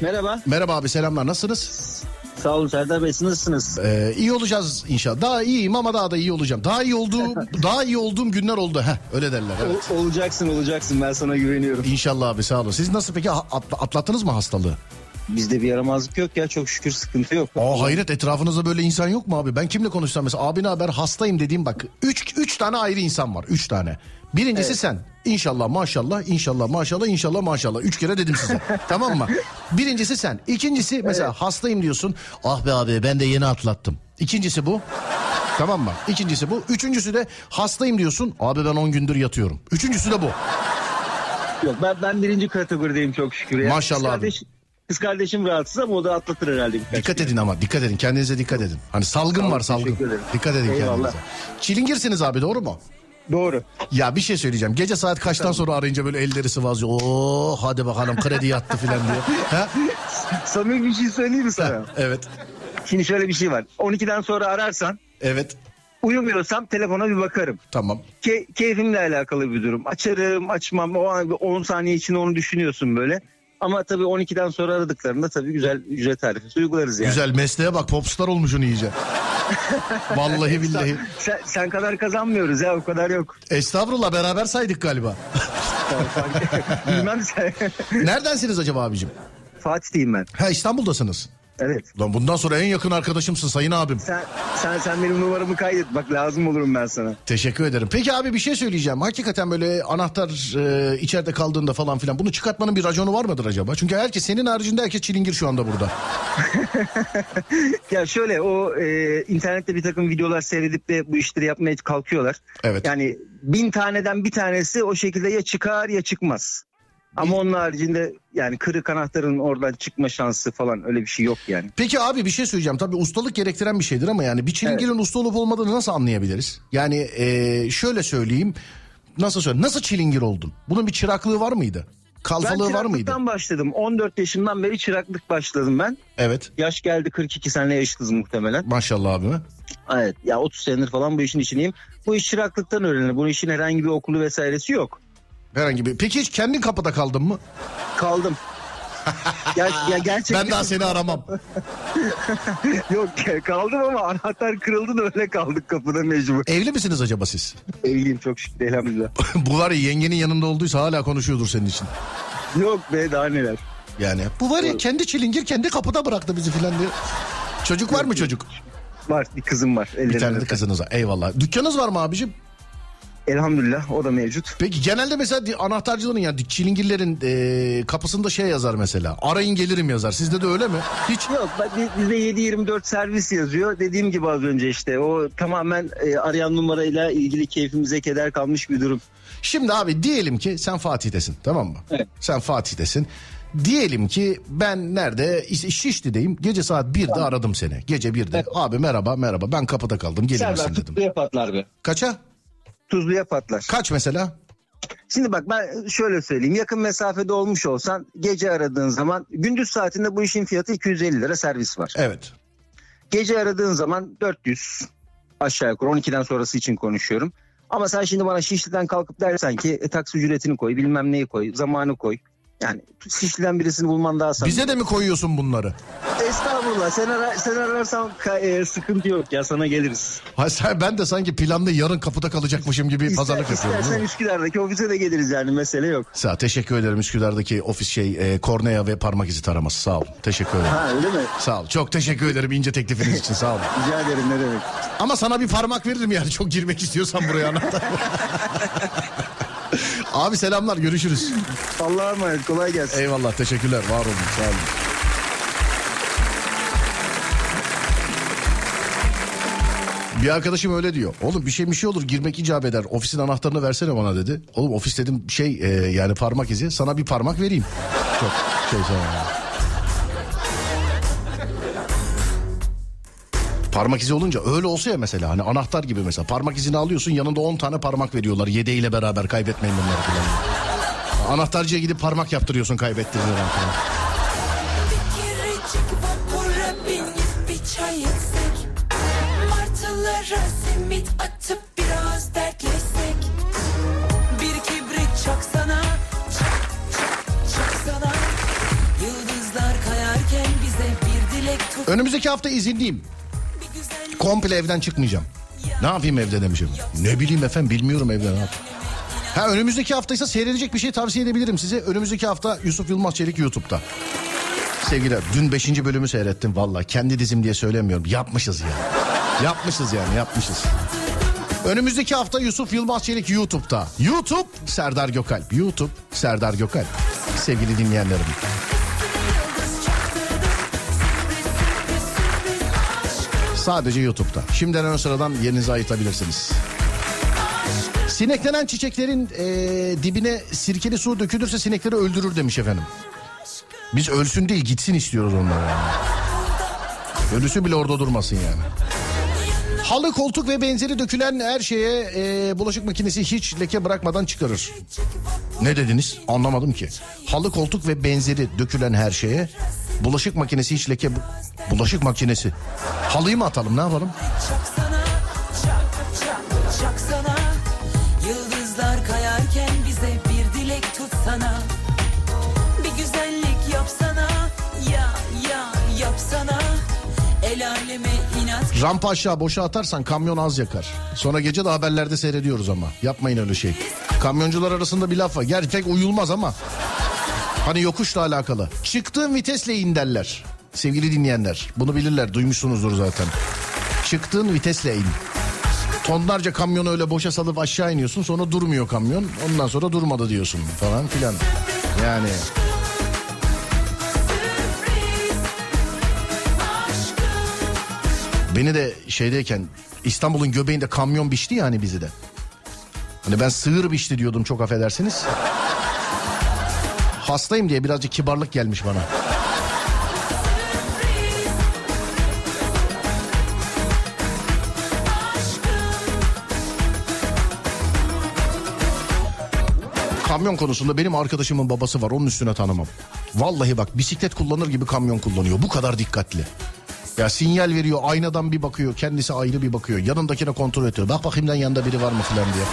Merhaba. Merhaba abi selamlar nasılsınız? Sağ olun Serdar Bey. Nasılsınız? Ee, iyi olacağız inşallah. Daha iyiyim ama daha da iyi olacağım. Daha iyi olduğum daha iyi olduğum günler oldu. Heh, öyle derler. Evet. O- olacaksın olacaksın ben sana güveniyorum. İnşallah abi sağ olun. Siz nasıl peki atla- atlattınız mı hastalığı? Bizde bir yaramazlık yok ya çok şükür sıkıntı yok. Aa hayret etrafınızda böyle insan yok mu abi? Ben kimle konuşsam mesela abi ne haber hastayım dediğim bak. Üç, üç tane ayrı insan var. Üç tane. Birincisi sen. İnşallah maşallah inşallah maşallah inşallah maşallah. Üç kere dedim size. tamam mı? Birincisi sen. İkincisi mesela hastayım diyorsun. Ah be abi ben de yeni atlattım. İkincisi bu. Tamam mı? İkincisi bu. Üçüncüsü de hastayım diyorsun. Abi ben 10 gündür yatıyorum. Üçüncüsü de bu. Yok ben ben birinci kategorideyim çok şükür ya. Maşallah Kız, abi. kardeş, kız kardeşim rahatsız ama o da atlatır herhalde Dikkat gün. edin ama dikkat edin. Kendinize dikkat edin. Hani salgın olun, var salgın. Dikkat edin Eyvallah. kendinize. Çilingirsiniz abi doğru mu? Doğru. Ya bir şey söyleyeceğim. Gece saat kaçtan sonra arayınca böyle elleri sıvazlıyor. Oo hadi bakalım kredi yattı filan diyor. Ha? Samimi bir şey söyleyeyim mi sana? Evet. Şimdi şöyle bir şey var. 12'den sonra ararsan Evet. uyumuyorsam telefona bir bakarım. Tamam. Ke- keyfimle alakalı bir durum. Açarım açmam o an bir 10 saniye için onu düşünüyorsun böyle. Ama tabii 12'den sonra aradıklarında tabii güzel ücret tarifesi uygularız yani. Güzel mesleğe bak popstar olmuşsun iyice. Vallahi billahi. Sen, sen kadar kazanmıyoruz ya o kadar yok. Estağfurullah beraber saydık galiba. Bilmem sen. Neredensiniz acaba abicim? Fatih'teyim ben. Ha İstanbul'dasınız. Evet. Lan bundan sonra en yakın arkadaşımsın sayın abim. Sen, sen sen benim numaramı kaydet. Bak lazım olurum ben sana. Teşekkür ederim. Peki abi bir şey söyleyeceğim. Hakikaten böyle anahtar e, içeride kaldığında falan filan bunu çıkartmanın bir raconu var mıdır acaba? Çünkü herkes senin haricinde herkes çilingir şu anda burada. Ya şöyle o e, internette bir takım videolar seyredip de bu işleri yapmaya kalkıyorlar. Evet. Yani bin taneden bir tanesi o şekilde ya çıkar ya çıkmaz. Ama onun haricinde yani kırık anahtarın oradan çıkma şansı falan öyle bir şey yok yani. Peki abi bir şey söyleyeceğim. Tabii ustalık gerektiren bir şeydir ama yani bir çilingirin usta olup olmadığını nasıl anlayabiliriz? Yani e, şöyle söyleyeyim. Nasıl söyleyeyim? Nasıl çilingir oldun? Bunun bir çıraklığı var mıydı? Ben Kalfalığı var mıydı? çıraklıktan başladım. 14 yaşımdan beri çıraklık başladım ben. Evet. Yaş geldi 42 sene yaşlıyız muhtemelen. Maşallah abi. Evet ya 30 senedir falan bu işin içindeyim. Bu iş çıraklıktan öğrenilir. Bu işin herhangi bir okulu vesairesi yok. Herhangi bir. Peki hiç kendin kapıda kaldın mı? Kaldım. Ya, ya gerçekten Ben daha seni aramam. yok kaldım ama anahtar kırıldı da öyle kaldık kapıda mecbur. Evli misiniz acaba siz? Evliyim çok şükür elhamdülillah. Bu var ya yengenin yanında olduysa hala konuşuyordur senin için. Yok be daha neler. Yani bu var ya kendi çilingir kendi kapıda bıraktı bizi filan diye. Çocuk var mı çocuk? Var bir kızım var. Bir tane de kızınız var. Eyvallah. Dükkanınız var mı abicim? Elhamdülillah o da mevcut. Peki genelde mesela anahtarcıların yani çilingirlerin e, kapısında şey yazar mesela. Arayın gelirim yazar. Sizde de öyle mi? Hiç. Yok bizde 7-24 servis yazıyor. Dediğim gibi az önce işte o tamamen e, arayan numarayla ilgili keyfimize keder kalmış bir durum. Şimdi abi diyelim ki sen Fatih'tesin tamam mı? Evet. Sen Fatih'tesin. Diyelim ki ben nerede İşte Şişli'deyim. Gece saat 1'de aradım seni. Gece 1'de. Abi merhaba merhaba ben kapıda kaldım gelir Serdar misin dedim. tuzluya patlar be. Kaça? Tuzluya patlar. Kaç mesela? Şimdi bak ben şöyle söyleyeyim. Yakın mesafede olmuş olsan gece aradığın zaman gündüz saatinde bu işin fiyatı 250 lira servis var. Evet. Gece aradığın zaman 400 aşağı yukarı 12'den sonrası için konuşuyorum. Ama sen şimdi bana Şişli'den kalkıp dersen ki e, taksi ücretini koy bilmem neyi koy zamanı koy. Yani Şişli'den birisini bulman daha samimi. Bize de mi koyuyorsun bunları? Estağfurullah sen, ara, sen ararsan e, sıkıntı yok ya sana geliriz. Ha, sen, ben de sanki planlı yarın kapıda kalacakmışım gibi İster, pazarlık yapıyorum. istersen? Üsküdar'daki ofise de geliriz yani mesele yok. Sağ teşekkür ederim Üsküdar'daki ofis şey e, kornea ve parmak izi taraması sağ ol. Teşekkür ederim. Ha öyle mi? Sağ ol. Çok teşekkür ederim ince teklifiniz için sağ ol. Rica ederim ne demek. Ama sana bir parmak veririm yani çok girmek istiyorsan buraya anahtar. Abi selamlar görüşürüz. Allah'a emanet kolay gelsin. Eyvallah teşekkürler var olun sağ olun. Bir arkadaşım öyle diyor. Oğlum bir şey bir şey olur girmek icap eder. Ofisin anahtarını versene bana dedi. Oğlum ofis dedim şey e, yani parmak izi. Sana bir parmak vereyim. Çok şey sana. Parmak izi olunca öyle olsa ya mesela hani anahtar gibi mesela parmak izini alıyorsun yanında 10 tane parmak veriyorlar yedeğiyle beraber kaybetmeyin bunları falan. Anahtarcıya gidip parmak yaptırıyorsun kaybettirdiğin falan. Önümüzdeki hafta izinliyim. Komple evden çıkmayacağım. Ne yapayım evde demişim. Ne bileyim efendim bilmiyorum evde ne yapayım. Ha önümüzdeki haftaysa seyredecek bir şey tavsiye edebilirim size. Önümüzdeki hafta Yusuf Yılmaz Çelik YouTube'da. Sevgiler dün 5. bölümü seyrettim valla. Kendi dizim diye söylemiyorum. Yapmışız ya. Yapmışız yani yapmışız. Önümüzdeki hafta Yusuf Yılmaz Çelik YouTube'da. YouTube Serdar Gökalp. YouTube Serdar Gökalp. Sevgili dinleyenlerim. Sadece YouTube'da. Şimdiden ön sıradan yerinizi ayırtabilirsiniz. Sineklenen çiçeklerin eee, dibine sirkeli su dökülürse sinekleri öldürür demiş efendim. Biz ölsün değil gitsin istiyoruz onları yani. Ölüsü bile orada durmasın yani. Halı, koltuk ve benzeri dökülen her şeye eee, bulaşık makinesi hiç leke bırakmadan çıkarır. Ne dediniz? Anlamadım ki. Halı, koltuk ve benzeri dökülen her şeye bulaşık makinesi hiç leke... Bulaşık makinesi. Halıyı mı atalım ne yapalım? Rampa aşağı boşa atarsan kamyon az yakar. Sonra gece de haberlerde seyrediyoruz ama. Yapmayın öyle şey. Kamyoncular arasında bir laf var. Gerçi pek uyulmaz ama. Hani yokuşla alakalı. Çıktığın vitesle in derler. Sevgili dinleyenler. Bunu bilirler. Duymuşsunuzdur zaten. Çıktığın vitesle in. Tonlarca kamyonu öyle boşa salıp aşağı iniyorsun. Sonra durmuyor kamyon. Ondan sonra durmadı diyorsun falan filan. Yani Beni de şeydeyken İstanbul'un göbeğinde kamyon biçti yani bizi de. Hani ben sığır biçti diyordum çok affedersiniz. Hastayım diye birazcık kibarlık gelmiş bana. Kamyon konusunda benim arkadaşımın babası var onun üstüne tanımam. Vallahi bak bisiklet kullanır gibi kamyon kullanıyor bu kadar dikkatli. Ya sinyal veriyor aynadan bir bakıyor kendisi ayrı bir bakıyor yanındakine kontrol ediyor. Bak bakayım lan yanında biri var mı falan diye.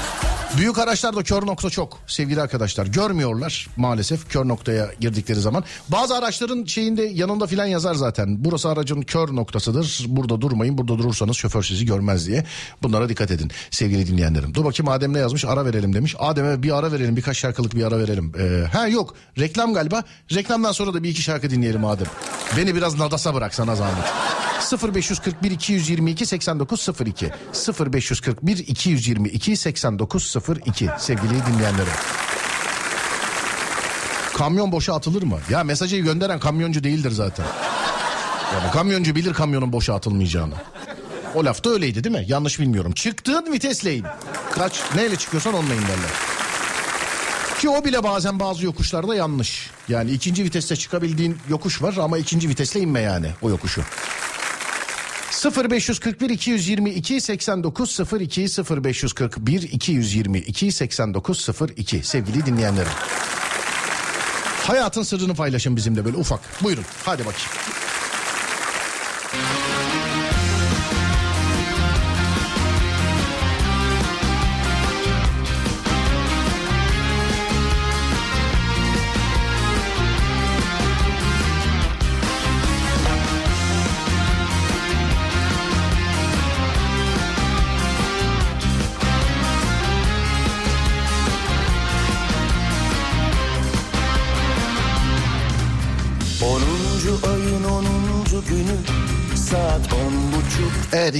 Büyük araçlarda kör nokta çok sevgili arkadaşlar. Görmüyorlar maalesef kör noktaya girdikleri zaman. Bazı araçların şeyinde yanında filan yazar zaten. Burası aracın kör noktasıdır. Burada durmayın. Burada durursanız şoför sizi görmez diye. Bunlara dikkat edin sevgili dinleyenlerim. Dur bakayım Adem ne yazmış? Ara verelim demiş. Adem'e bir ara verelim. Birkaç şarkılık bir ara verelim. Ee, ha yok. Reklam galiba. Reklamdan sonra da bir iki şarkı dinleyelim Adem. Beni biraz nadasa bırak sana zahmet. 0541 222 8902 0541 222 8902 sevgili dinleyenlerim. Kamyon boşa atılır mı? Ya mesajı gönderen kamyoncu değildir zaten. Yani kamyoncu bilir kamyonun boşa atılmayacağını. O lafta öyleydi değil mi? Yanlış bilmiyorum. Çıktığın vitesle in. Kaç neyle çıkıyorsan onunla in derler. Ki o bile bazen bazı yokuşlarda yanlış. Yani ikinci viteste çıkabildiğin yokuş var ama ikinci vitesle inme yani o yokuşu. 0541 222 8902 0541 222 8902 sevgili dinleyenlerim. Hayatın sırrını paylaşın bizimle böyle ufak. Buyurun hadi bakayım.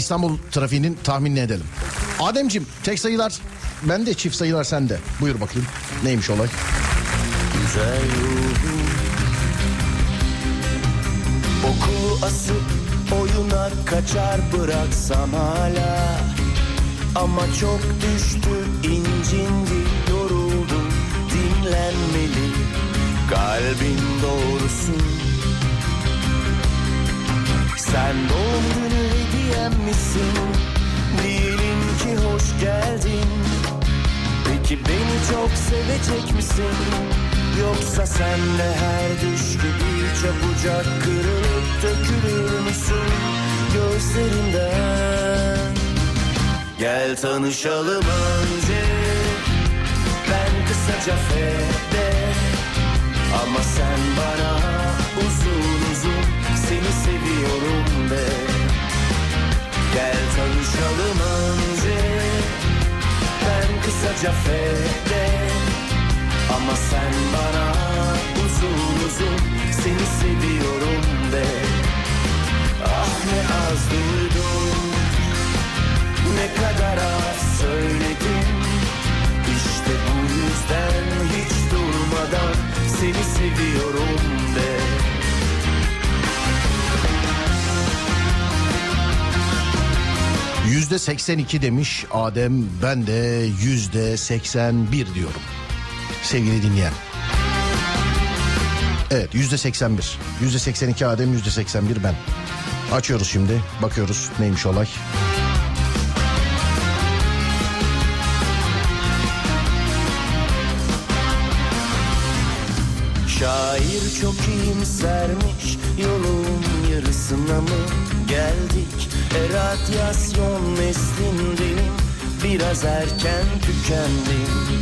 İstanbul trafiğinin tahminini edelim. Ademcim tek sayılar bende çift sayılar sende. Buyur bakayım neymiş olay? güzel Okulu asıp oyuna kaçar bıraksam hala Ama çok düştü incindi yoruldum dinlenmeli Kalbin doğrusu Sen doğum günü hediyem misin? Diyelim ki hoş geldin Peki beni çok sevecek misin? Yoksa sen de her düş gibi çabucak kırılıp dökülür müsün gözlerinden? Gel tanışalım önce Ben kısaca fede Ama sen bana Gel tanışalım önce. Ben kısaca fede Ama sen bana uzun uzun Seni seviyorum de. Ah ne az duydum 82 demiş Adem ben de yüzde 81 diyorum. Sevgili dinleyen. Evet yüzde 81. Yüzde 82 Adem yüzde 81 ben. Açıyoruz şimdi bakıyoruz neymiş olay. Şair çok iyimsermiş Yolun yarısına mı geldik E radyasyon neslindenim Biraz erken tükendim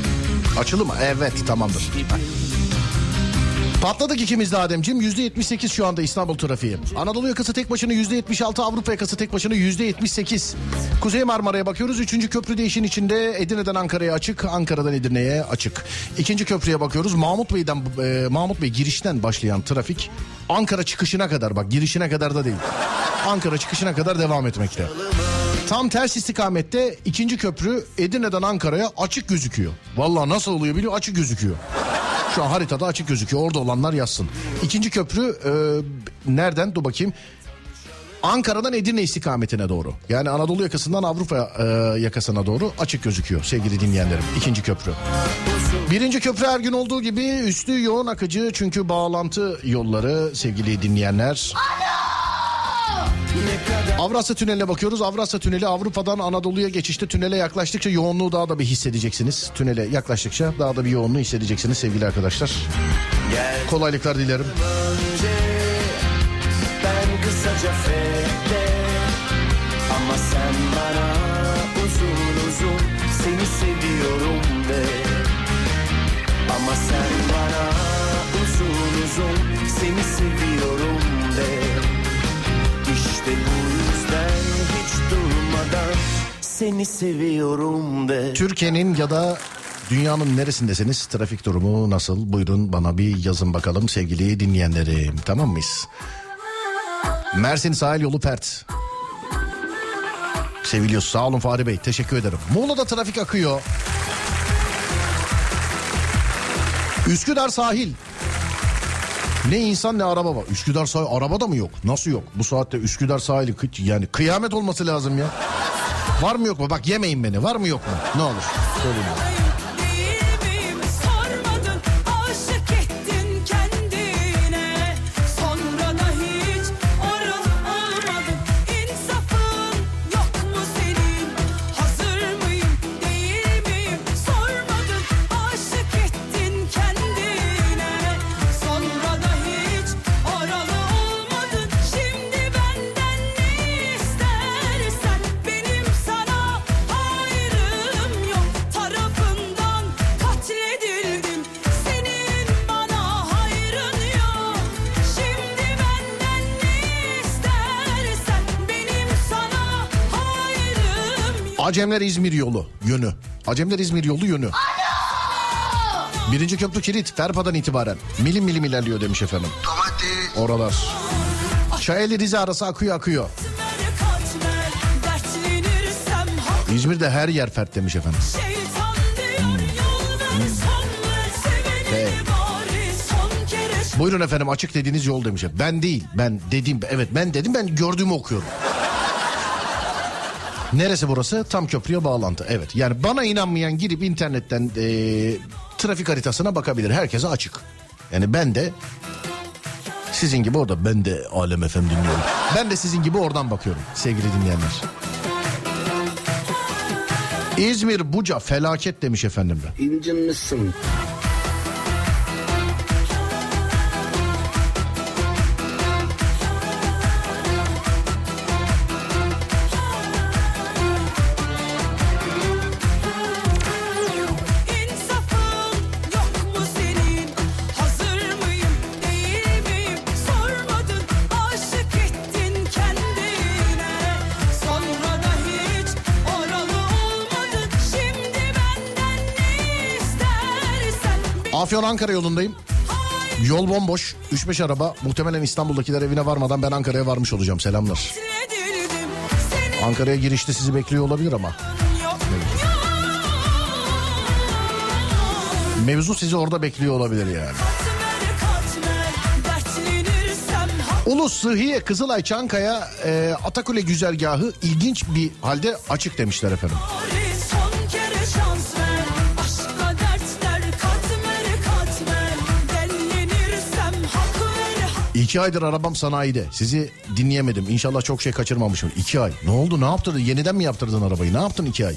Açılı mı? Evet tamamdır. gibi Patladık ikimiz de Ademciğim. Yüzde 78 şu anda İstanbul trafiği. Anadolu yakası tek başına yüzde 76, Avrupa yakası tek başına yüzde 78. Kuzey Marmara'ya bakıyoruz. Üçüncü köprü de işin içinde Edirne'den Ankara'ya açık, Ankara'dan Edirne'ye açık. İkinci köprüye bakıyoruz. Mahmut Bey'den e, Mahmut Bey girişten başlayan trafik Ankara çıkışına kadar bak girişine kadar da değil. Ankara çıkışına kadar devam etmekte. Tam ters istikamette ikinci köprü Edirne'den Ankara'ya açık gözüküyor. Vallahi nasıl oluyor biliyor açık gözüküyor. Şu an haritada açık gözüküyor. Orada olanlar yazsın. İkinci köprü e, nereden? Dur bakayım. Ankara'dan Edirne istikametine doğru. Yani Anadolu yakasından Avrupa e, yakasına doğru açık gözüküyor sevgili dinleyenlerim. İkinci köprü. Birinci köprü her gün olduğu gibi üstü yoğun akıcı çünkü bağlantı yolları sevgili dinleyenler. Avrasya Tüneli'ne bakıyoruz. Avrasya Tüneli Avrupa'dan Anadolu'ya geçişte tünele yaklaştıkça yoğunluğu daha da bir hissedeceksiniz. Tünele yaklaştıkça daha da bir yoğunluğu hissedeceksiniz sevgili arkadaşlar. Gel Kolaylıklar dilerim. önce Ben kısaca fede Ama sen bana uzun uzun Seni seviyorum de Ama sen bana uzun uzun seni seviyorum de İşte bu yüzden hiç durmadan seni seviyorum de Türkiye'nin ya da dünyanın neresindesiniz? Trafik durumu nasıl? Buyurun bana bir yazın bakalım sevgili dinleyenlerim. Tamam mıyız? Mersin sahil yolu pert. Seviliyoruz. Sağ olun Fahri Bey. Teşekkür ederim. Muğla'da trafik akıyor. Üsküdar sahil. Ne insan ne araba var. Üsküdar sahil araba da mı yok? Nasıl yok? Bu saatte Üsküdar sahili yani kıyamet olması lazım ya. Var mı yok mu? Bak yemeyin beni. Var mı yok mu? Ne olur. Söyleyin. Acemler İzmir yolu yönü. Acemler İzmir yolu yönü. Birinci köprü kilit Ferpa'dan itibaren milim milim ilerliyor demiş efendim. Oralar. Çayeli Rize arası akıyor akıyor. İzmir'de her yer fert demiş efendim. Evet. son kere Buyurun efendim açık dediğiniz yol demiş. Ben değil ben dediğim evet ben dedim ben gördüğümü okuyorum. Neresi burası? Tam köprüye bağlantı. Evet yani bana inanmayan girip internetten eee, trafik haritasına bakabilir. Herkese açık. Yani ben de sizin gibi orada ben de Alem FM dinliyorum. Ben de sizin gibi oradan bakıyorum sevgili dinleyenler. İzmir Buca felaket demiş efendim de. İncinmişsin Afyon Ankara yolundayım. Yol bomboş. 3-5 araba. Muhtemelen İstanbul'dakiler evine varmadan ben Ankara'ya varmış olacağım. Selamlar. Ankara'ya girişte sizi bekliyor olabilir ama. Mevzu sizi orada bekliyor olabilir yani. Ulus, Sıhhiye, Kızılay, Çankaya, e, Atakule güzergahı ilginç bir halde açık demişler efendim. İki aydır arabam sanayide. Sizi dinleyemedim. İnşallah çok şey kaçırmamışım. İki ay. Ne oldu? Ne yaptırdın? Yeniden mi yaptırdın arabayı? Ne yaptın iki ay?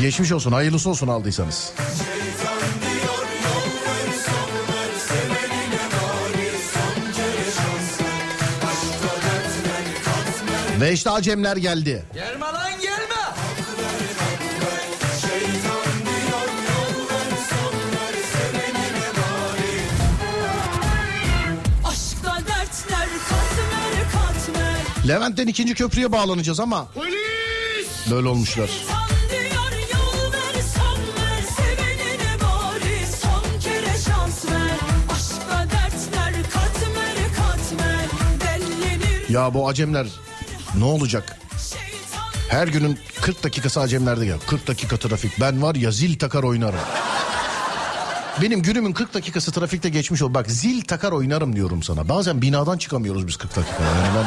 Geçmiş olsun. Hayırlısı olsun aldıysanız. Ve işte Acemler geldi. Gelme Levent'ten ikinci köprüye bağlanacağız ama böyle olmuşlar. Ya bu Acemler ne olacak? Her günün 40 dakikası Acemlerde gel. 40 dakika trafik. Ben var ya zil takar oynarım. Benim günümün 40 dakikası trafikte geçmiş ol. Bak zil takar oynarım diyorum sana. Bazen binadan çıkamıyoruz biz 40 dakika. Yani ben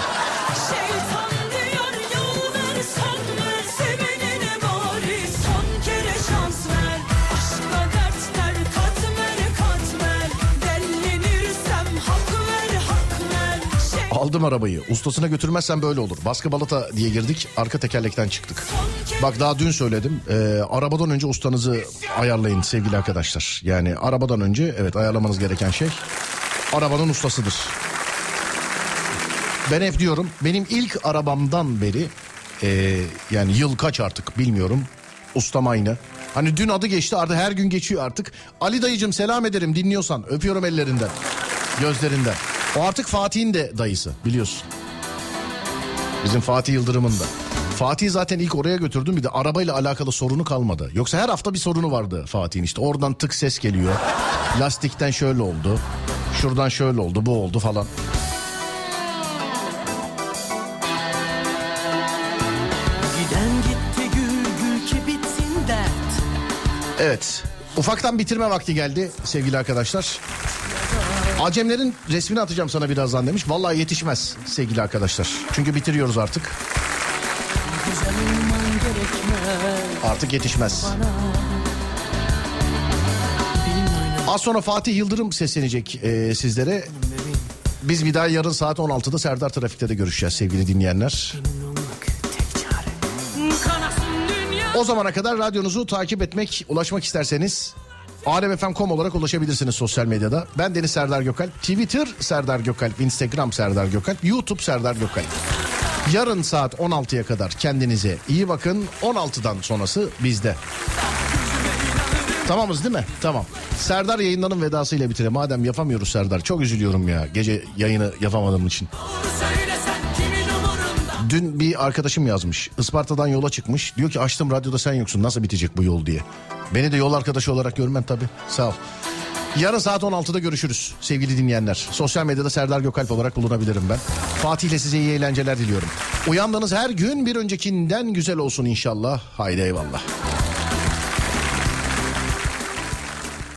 Aldım arabayı. Ustasına götürmezsen böyle olur. Baskı balata diye girdik. Arka tekerlekten çıktık. Bak daha dün söyledim. Ee, arabadan önce ustanızı ayarlayın sevgili arkadaşlar. Yani arabadan önce evet ayarlamanız gereken şey arabanın ustasıdır. Ben hep diyorum benim ilk arabamdan beri e, yani yıl kaç artık bilmiyorum. Ustam aynı. Hani dün adı geçti artık her gün geçiyor artık. Ali dayıcım selam ederim dinliyorsan öpüyorum ellerinden gözlerinden. O artık Fatih'in de dayısı biliyorsun. Bizim Fatih Yıldırım'ın da. Fatih zaten ilk oraya götürdüm bir de arabayla alakalı sorunu kalmadı. Yoksa her hafta bir sorunu vardı Fatih'in işte. Oradan tık ses geliyor. Lastikten şöyle oldu. Şuradan şöyle oldu bu oldu falan. Evet. Ufaktan bitirme vakti geldi sevgili arkadaşlar. Acemlerin resmini atacağım sana birazdan demiş. Vallahi yetişmez sevgili arkadaşlar. Çünkü bitiriyoruz artık. Artık yetişmez. Az sonra Fatih Yıldırım seslenecek e, sizlere. Biz bir daha yarın saat 16'da Serdar Trafik'te de görüşeceğiz sevgili dinleyenler. O zamana kadar radyonuzu takip etmek, ulaşmak isterseniz alemfm.com olarak ulaşabilirsiniz sosyal medyada. Ben Deniz Serdar Gökalp, Twitter Serdar Gökalp, Instagram Serdar Gökalp, YouTube Serdar Gökalp. Yarın saat 16'ya kadar kendinize iyi bakın. 16'dan sonrası bizde. Tamamız değil mi? Tamam. Serdar yayınlarının vedasıyla bitirelim. Madem yapamıyoruz Serdar. Çok üzülüyorum ya gece yayını yapamadığım için. Kimin umurunda Dün bir arkadaşım yazmış. Isparta'dan yola çıkmış. Diyor ki açtım radyoda sen yoksun. Nasıl bitecek bu yol diye. Beni de yol arkadaşı olarak görmen tabii. Sağ ol. Yarın saat 16'da görüşürüz sevgili dinleyenler. Sosyal medyada Serdar Gökalp olarak bulunabilirim ben. Fatih ile size iyi eğlenceler diliyorum. Uyandığınız her gün bir öncekinden güzel olsun inşallah. Haydi eyvallah.